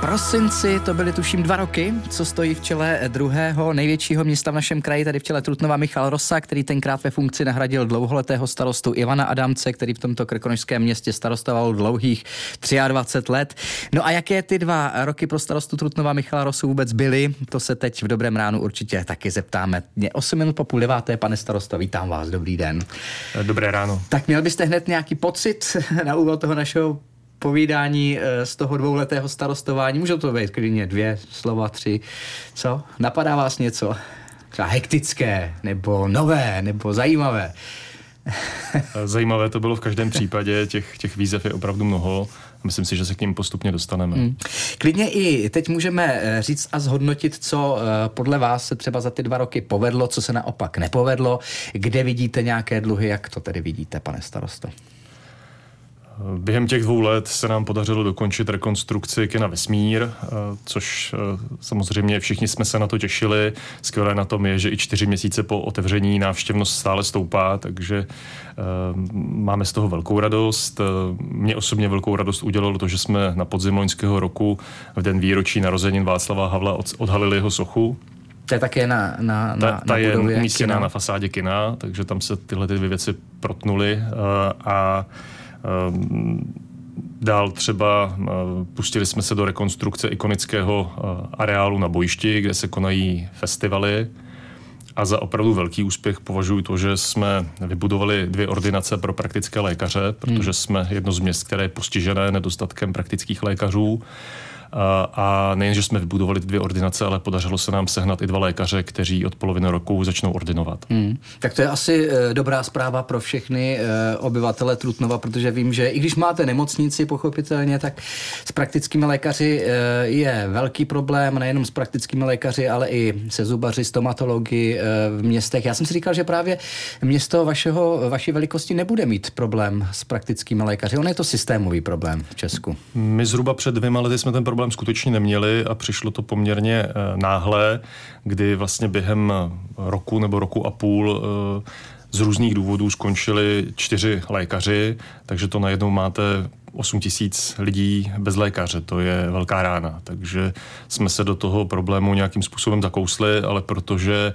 prosinci to byly tuším dva roky, co stojí v čele druhého největšího města v našem kraji, tady v čele Trutnova Michal Rosa, který tenkrát ve funkci nahradil dlouholetého starostu Ivana Adamce, který v tomto krkonožském městě starostoval dlouhých 23 let. No a jaké ty dva roky pro starostu Trutnova Michala Rosu vůbec byly, to se teď v dobrém ránu určitě taky zeptáme. Mě 8 minut po půl deváté, pane starosto, vítám vás, dobrý den. Dobré ráno. Tak měl byste hned nějaký pocit na úvod toho našeho povídání eh, z toho dvouletého starostování. Můžou to být klidně dvě slova, tři. Co? Napadá vás něco? Třeba hektické, nebo nové, nebo zajímavé? Zajímavé to bylo v každém případě, těch, těch výzev je opravdu mnoho. Myslím si, že se k ním postupně dostaneme. Hmm. Klidně i teď můžeme eh, říct a zhodnotit, co eh, podle vás se třeba za ty dva roky povedlo, co se naopak nepovedlo, kde vidíte nějaké dluhy, jak to tedy vidíte, pane starosto? Během těch dvou let se nám podařilo dokončit rekonstrukci kina Vesmír, eh, což eh, samozřejmě všichni jsme se na to těšili. Skvělé na tom je, že i čtyři měsíce po otevření návštěvnost stále stoupá, takže eh, máme z toho velkou radost. Mě osobně velkou radost udělalo to, že jsme na podzim loňského roku v den výročí narozenin Václava Havla odhalili jeho sochu. To je také na, na, ta, na, ta na je umístěná na fasádě kina, takže tam se tyhle dvě věci protnuly a dál třeba eh, pustili jsme se do rekonstrukce ikonického eh, areálu na bojišti, kde se konají festivaly. A za opravdu velký úspěch považuji to, že jsme vybudovali dvě ordinace pro praktické lékaře, protože hmm. jsme jedno z měst, které je postižené nedostatkem praktických lékařů. A nejen, že jsme vybudovali dvě ordinace, ale podařilo se nám sehnat i dva lékaře, kteří od poloviny roku začnou ordinovat. Hmm. Tak to je asi e, dobrá zpráva pro všechny e, obyvatele Trutnova, protože vím, že i když máte nemocnici, pochopitelně, tak s praktickými lékaři e, je velký problém, nejenom s praktickými lékaři, ale i se zubaři, stomatologi v městech. Já jsem si říkal, že právě město vašeho, vaší velikosti nebude mít problém s praktickými lékaři. On je to systémový problém v Česku. My zhruba před dvěma lety jsme ten problém problém skutečně neměli a přišlo to poměrně eh, náhle, kdy vlastně během eh, roku nebo roku a půl eh, z různých důvodů skončili čtyři lékaři, takže to najednou máte 8 tisíc lidí bez lékaře, to je velká rána. Takže jsme se do toho problému nějakým způsobem zakousli, ale protože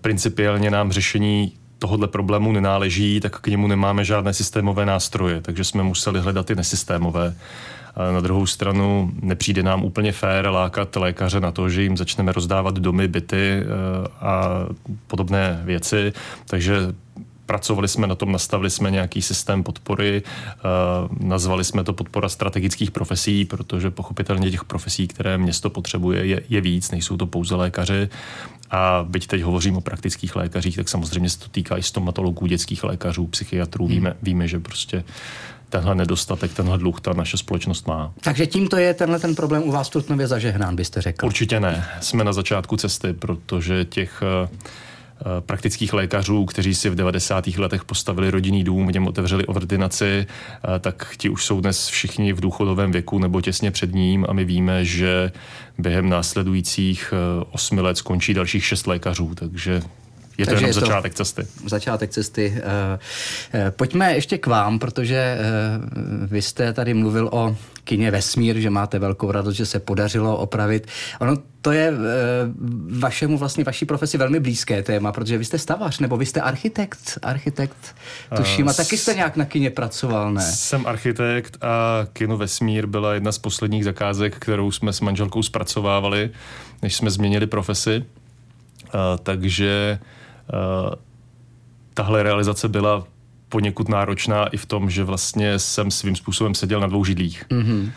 principiálně nám řešení tohohle problému nenáleží, tak k němu nemáme žádné systémové nástroje, takže jsme museli hledat ty nesystémové. Na druhou stranu nepřijde nám úplně fér lákat lékaře na to, že jim začneme rozdávat domy, byty eh, a podobné věci. Takže pracovali jsme na tom, nastavili jsme nějaký systém podpory, uh, nazvali jsme to podpora strategických profesí, protože pochopitelně těch profesí, které město potřebuje, je, je víc, nejsou to pouze lékaři. A byť teď hovořím o praktických lékařích, tak samozřejmě se to týká i stomatologů, dětských lékařů, psychiatrů. Hmm. Víme, víme, že prostě tenhle nedostatek, tenhle dluh ta naše společnost má. Takže tímto je tenhle ten problém u vás v Trutnově zažehnán, byste řekl? Určitě ne. Jsme na začátku cesty, protože těch uh, Eh, praktických lékařů, kteří si v 90. letech postavili rodinný dům, něm otevřeli ordinaci, eh, tak ti už jsou dnes všichni v důchodovém věku nebo těsně před ním a my víme, že během následujících eh, osmi let skončí dalších šest lékařů, takže je to Takže jenom je začátek to cesty. Začátek cesty. Pojďme ještě k vám, protože vy jste tady mluvil o kině Vesmír, že máte velkou radost, že se podařilo opravit. Ono to je vašemu vlastně vaší profesi velmi blízké téma, protože vy jste stavař, nebo vy jste architekt, architekt, tuším, a taky jste nějak na kině pracoval, ne? Jsem architekt a kino Vesmír byla jedna z posledních zakázek, kterou jsme s manželkou zpracovávali, než jsme změnili profesi. takže tahle realizace byla poněkud náročná i v tom, že vlastně jsem svým způsobem seděl na dvou židlích. Mm-hmm.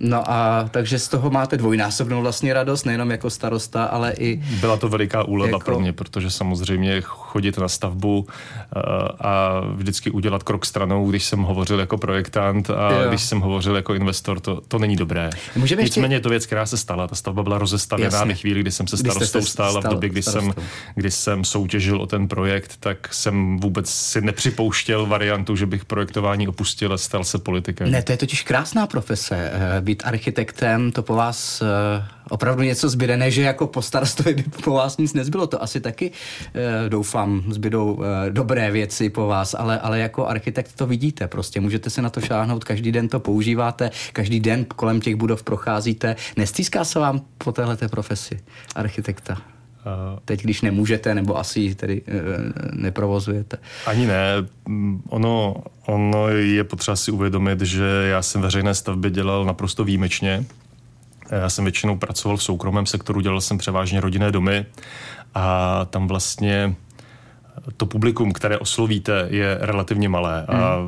No a takže z toho máte dvojnásobnou vlastně radost, nejenom jako starosta, ale i... Byla to veliká úleva jako... pro mě, protože samozřejmě chodit na stavbu uh, a vždycky udělat krok stranou, když jsem hovořil jako projektant a jo. když jsem hovořil jako investor, to, to není dobré. Můžeme Nicméně ještě... je to věc, která se stala. Ta stavba byla rozestavěná ve chvíli, kdy jsem se starostou stál a v době, kdy jsem, kdy jsem soutěžil o ten projekt, tak jsem vůbec si nepřipouštěl variantu, že bych projektování opustil a stal se politikem. Ne, to je totiž krásná profese eh, být architektem, to po vás opravdu něco zbyde, ne, že jako po starostovi by po vás nic nezbylo, to asi taky doufám zbydou dobré věci po vás, ale, ale jako architekt to vidíte prostě, můžete se na to šáhnout, každý den to používáte, každý den kolem těch budov procházíte, nestýská se vám po téhle profesi architekta? Teď, když nemůžete, nebo asi tedy e, neprovozujete. Ani ne. Ono, ono je potřeba si uvědomit, že já jsem veřejné stavby dělal naprosto výjimečně. Já jsem většinou pracoval v soukromém sektoru, dělal jsem převážně rodinné domy a tam vlastně to publikum, které oslovíte, je relativně malé. A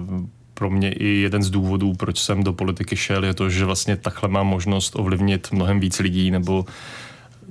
pro mě i jeden z důvodů, proč jsem do politiky šel, je to, že vlastně takhle mám možnost ovlivnit mnohem víc lidí nebo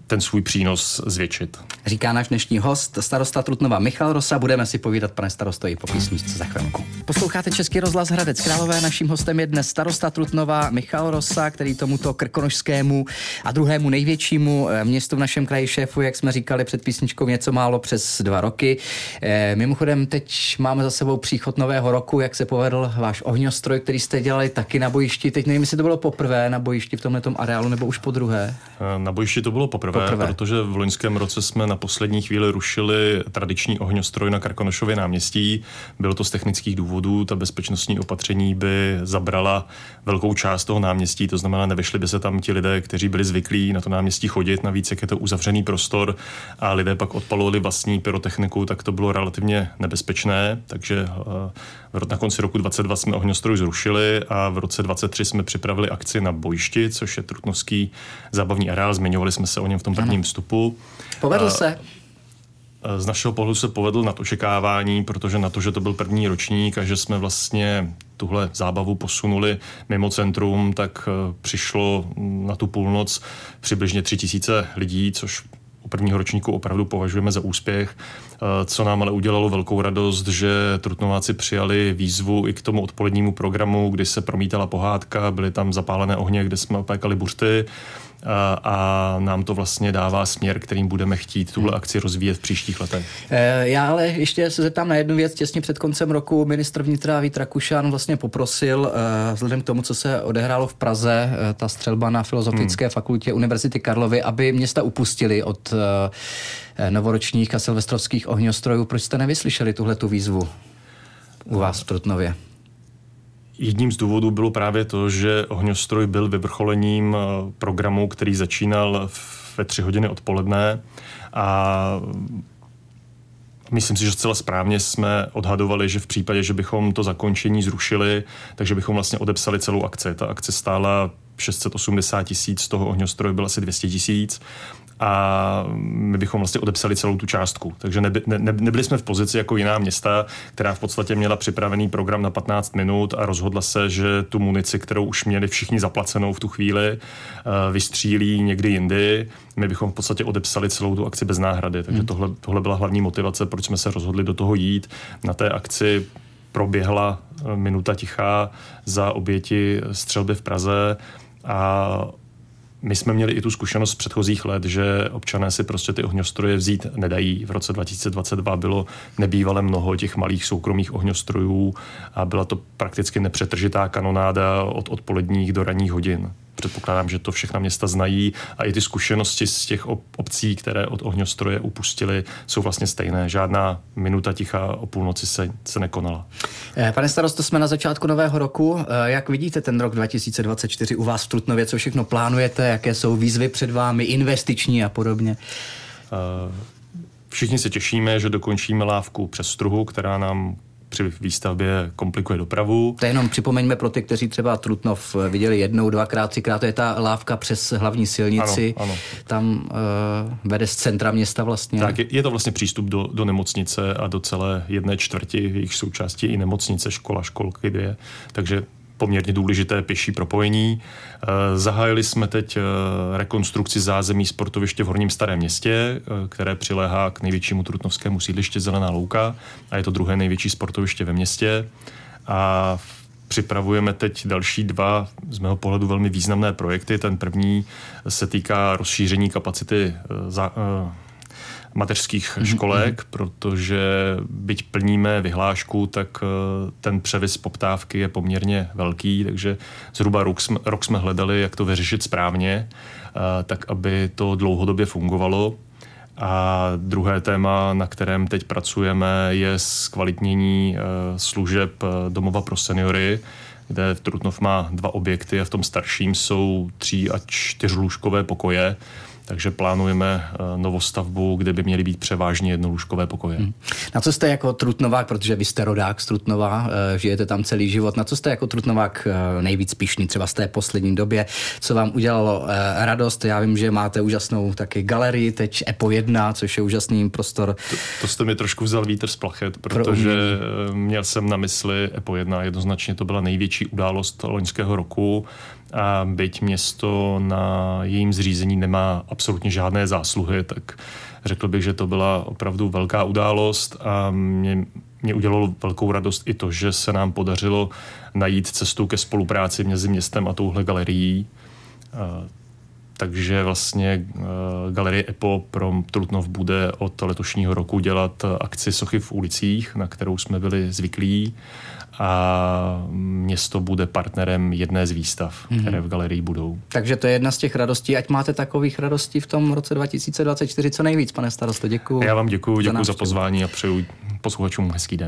ten svůj přínos zvětšit. Říká náš dnešní host, starosta Trutnova Michal Rosa. Budeme si povídat, pane starosto, i po písničce za chvilku. Posloucháte Český rozhlas Hradec Králové. Naším hostem je dnes starosta Trutnova Michal Rosa, který tomuto krkonožskému a druhému největšímu eh, městu v našem kraji šéfu, jak jsme říkali před písničkou, něco málo přes dva roky. E, mimochodem, teď máme za sebou příchod nového roku. Jak se povedl váš ohňostroj, který jste dělali taky na bojišti? Teď nevím, jestli to bylo poprvé na bojišti v tomto areálu nebo už po druhé. Eh, na bojišti to bylo poprvé poprvé, protože v loňském roce jsme na poslední chvíli rušili tradiční ohňostroj na Karkonošově náměstí. Bylo to z technických důvodů, ta bezpečnostní opatření by zabrala velkou část toho náměstí, to znamená, nevešli by se tam ti lidé, kteří byli zvyklí na to náměstí chodit, navíc jak je to uzavřený prostor a lidé pak odpalovali vlastní pyrotechniku, tak to bylo relativně nebezpečné, takže eh, na konci roku 2022 jsme ohňostroj zrušili a v roce 2023 jsme připravili akci na bojišti, což je Trutnovský zábavní areál. Zmiňovali jsme se o něm v tom prvním vstupu. Povedl se? Z našeho pohledu se povedl nad očekávání, protože na to, že to byl první ročník a že jsme vlastně tuhle zábavu posunuli mimo centrum, tak eh, přišlo na tu půlnoc přibližně tři tisíce lidí, což u prvního ročníku opravdu považujeme za úspěch. Eh, co nám ale udělalo velkou radost, že Trutnováci přijali výzvu i k tomu odpolednímu programu, kdy se promítala pohádka, byly tam zapálené ohně, kde jsme opékali buřty a nám to vlastně dává směr, kterým budeme chtít tuhle hmm. akci rozvíjet v příštích letech. Eh, já ale ještě se zeptám na jednu věc. Těsně před koncem roku ministr vnitra Vít Rakušan vlastně poprosil, eh, vzhledem k tomu, co se odehrálo v Praze, eh, ta střelba na Filozofické hmm. fakultě Univerzity Karlovy, aby města upustili od novoročních a silvestrovských ohňostrojů. Proč jste nevyslyšeli tuhle tu výzvu u vás v Trutnově? Jedním z důvodů bylo právě to, že ohňostroj byl vyvrcholením eh, programu, který začínal ve tři hodiny odpoledne a Myslím si, že zcela správně jsme odhadovali, že v případě, že bychom to zakončení zrušili, takže bychom vlastně odepsali celou akci. Ta akce stála 680 tisíc, z toho ohňostroj byl asi 200 tisíc a my bychom vlastně odepsali celou tu částku. Takže neby, ne, nebyli jsme v pozici jako jiná města, která v podstatě měla připravený program na 15 minut a rozhodla se, že tu munici, kterou už měli všichni zaplacenou v tu chvíli, uh, vystřílí někdy jindy. My bychom v podstatě odepsali celou tu akci bez náhrady. Takže hmm. tohle, tohle byla hlavní motivace, proč jsme se rozhodli do toho jít. Na té akci proběhla eh, minuta tichá za oběti střelby v Praze a my jsme měli i tu zkušenost z předchozích let, že občané si prostě ty ohňostroje vzít nedají. V roce 2022 bylo nebývalé mnoho těch malých soukromých ohňostrojů a byla to prakticky nepřetržitá kanonáda od odpoledních do ranních hodin předpokládám, že to všechna města znají a i ty zkušenosti z těch obcí, které od ohňostroje upustili, jsou vlastně stejné. Žádná minuta ticha o půlnoci se, se nekonala. Eh, pane starosto, jsme na začátku nového roku. Eh, jak vidíte ten rok 2024 u vás v Trutnově? Co všechno plánujete? Jaké jsou výzvy před vámi, investiční a podobně? Eh, všichni se těšíme, že dokončíme lávku přes struhu, která nám při výstavbě komplikuje dopravu. To jenom připomeňme pro ty, kteří třeba Trutnov viděli jednou, dvakrát, třikrát, to je ta lávka přes hlavní silnici. Ano, ano. Tam uh, vede z centra města vlastně. Tak, je, je to vlastně přístup do, do nemocnice a do celé jedné čtvrti, jejich součástí i nemocnice, škola, školky dvě. Takže poměrně důležité pěší propojení. Eh, zahájili jsme teď eh, rekonstrukci zázemí sportoviště v Horním starém městě, eh, které přiléhá k největšímu trutnovskému sídliště Zelená louka a je to druhé největší sportoviště ve městě. A připravujeme teď další dva z mého pohledu velmi významné projekty. Ten první se týká rozšíření kapacity za, mateřských mm-hmm. školek, protože byť plníme vyhlášku, tak eh, ten převis poptávky je poměrně velký, takže zhruba rok jsme, rok jsme hledali, jak to vyřešit správně, eh, tak aby to dlouhodobě fungovalo. A druhé téma, na kterém teď pracujeme, je zkvalitnění eh, služeb domova pro seniory, kde Trutnov má dva objekty a v tom starším jsou tří a čtyřlůžkové pokoje takže plánujeme eh, novostavbu, kde by měly být převážně jednolůžkové pokoje. Hmm. Na co jste jako Trutnovák, protože vy jste rodák z Trutnova, eh, žijete tam celý život, na co jste jako Trutnovák eh, nejvíc pišný třeba z té poslední době, co vám udělalo radost? Já vím, že máte úžasnou taky galerii, teď EPO 1, což je úžasný prostor. To, to jste mi trošku vzal vítr z plachet, protože Pro měl jsem na mysli EPO 1, jednoznačně to byla největší událost loňského roku byť město na jejím zřízení nemá absolutně žádné zásluhy, tak řekl bych, že to byla opravdu velká událost a mě, mě udělalo velkou radost i to, že se nám podařilo najít cestu ke spolupráci mezi městem a touhle galerií. Takže vlastně galerie EPO pro Trutnov bude od letošního roku dělat akci Sochy v ulicích, na kterou jsme byli zvyklí a město bude partnerem jedné z výstav, mm-hmm. které v galerii budou. Takže to je jedna z těch radostí, ať máte takových radostí v tom roce 2024 co nejvíc, pane starosto. Děkuji. Já vám děkuji, děkuji za, za pozvání a přeju posluchačům hezký den.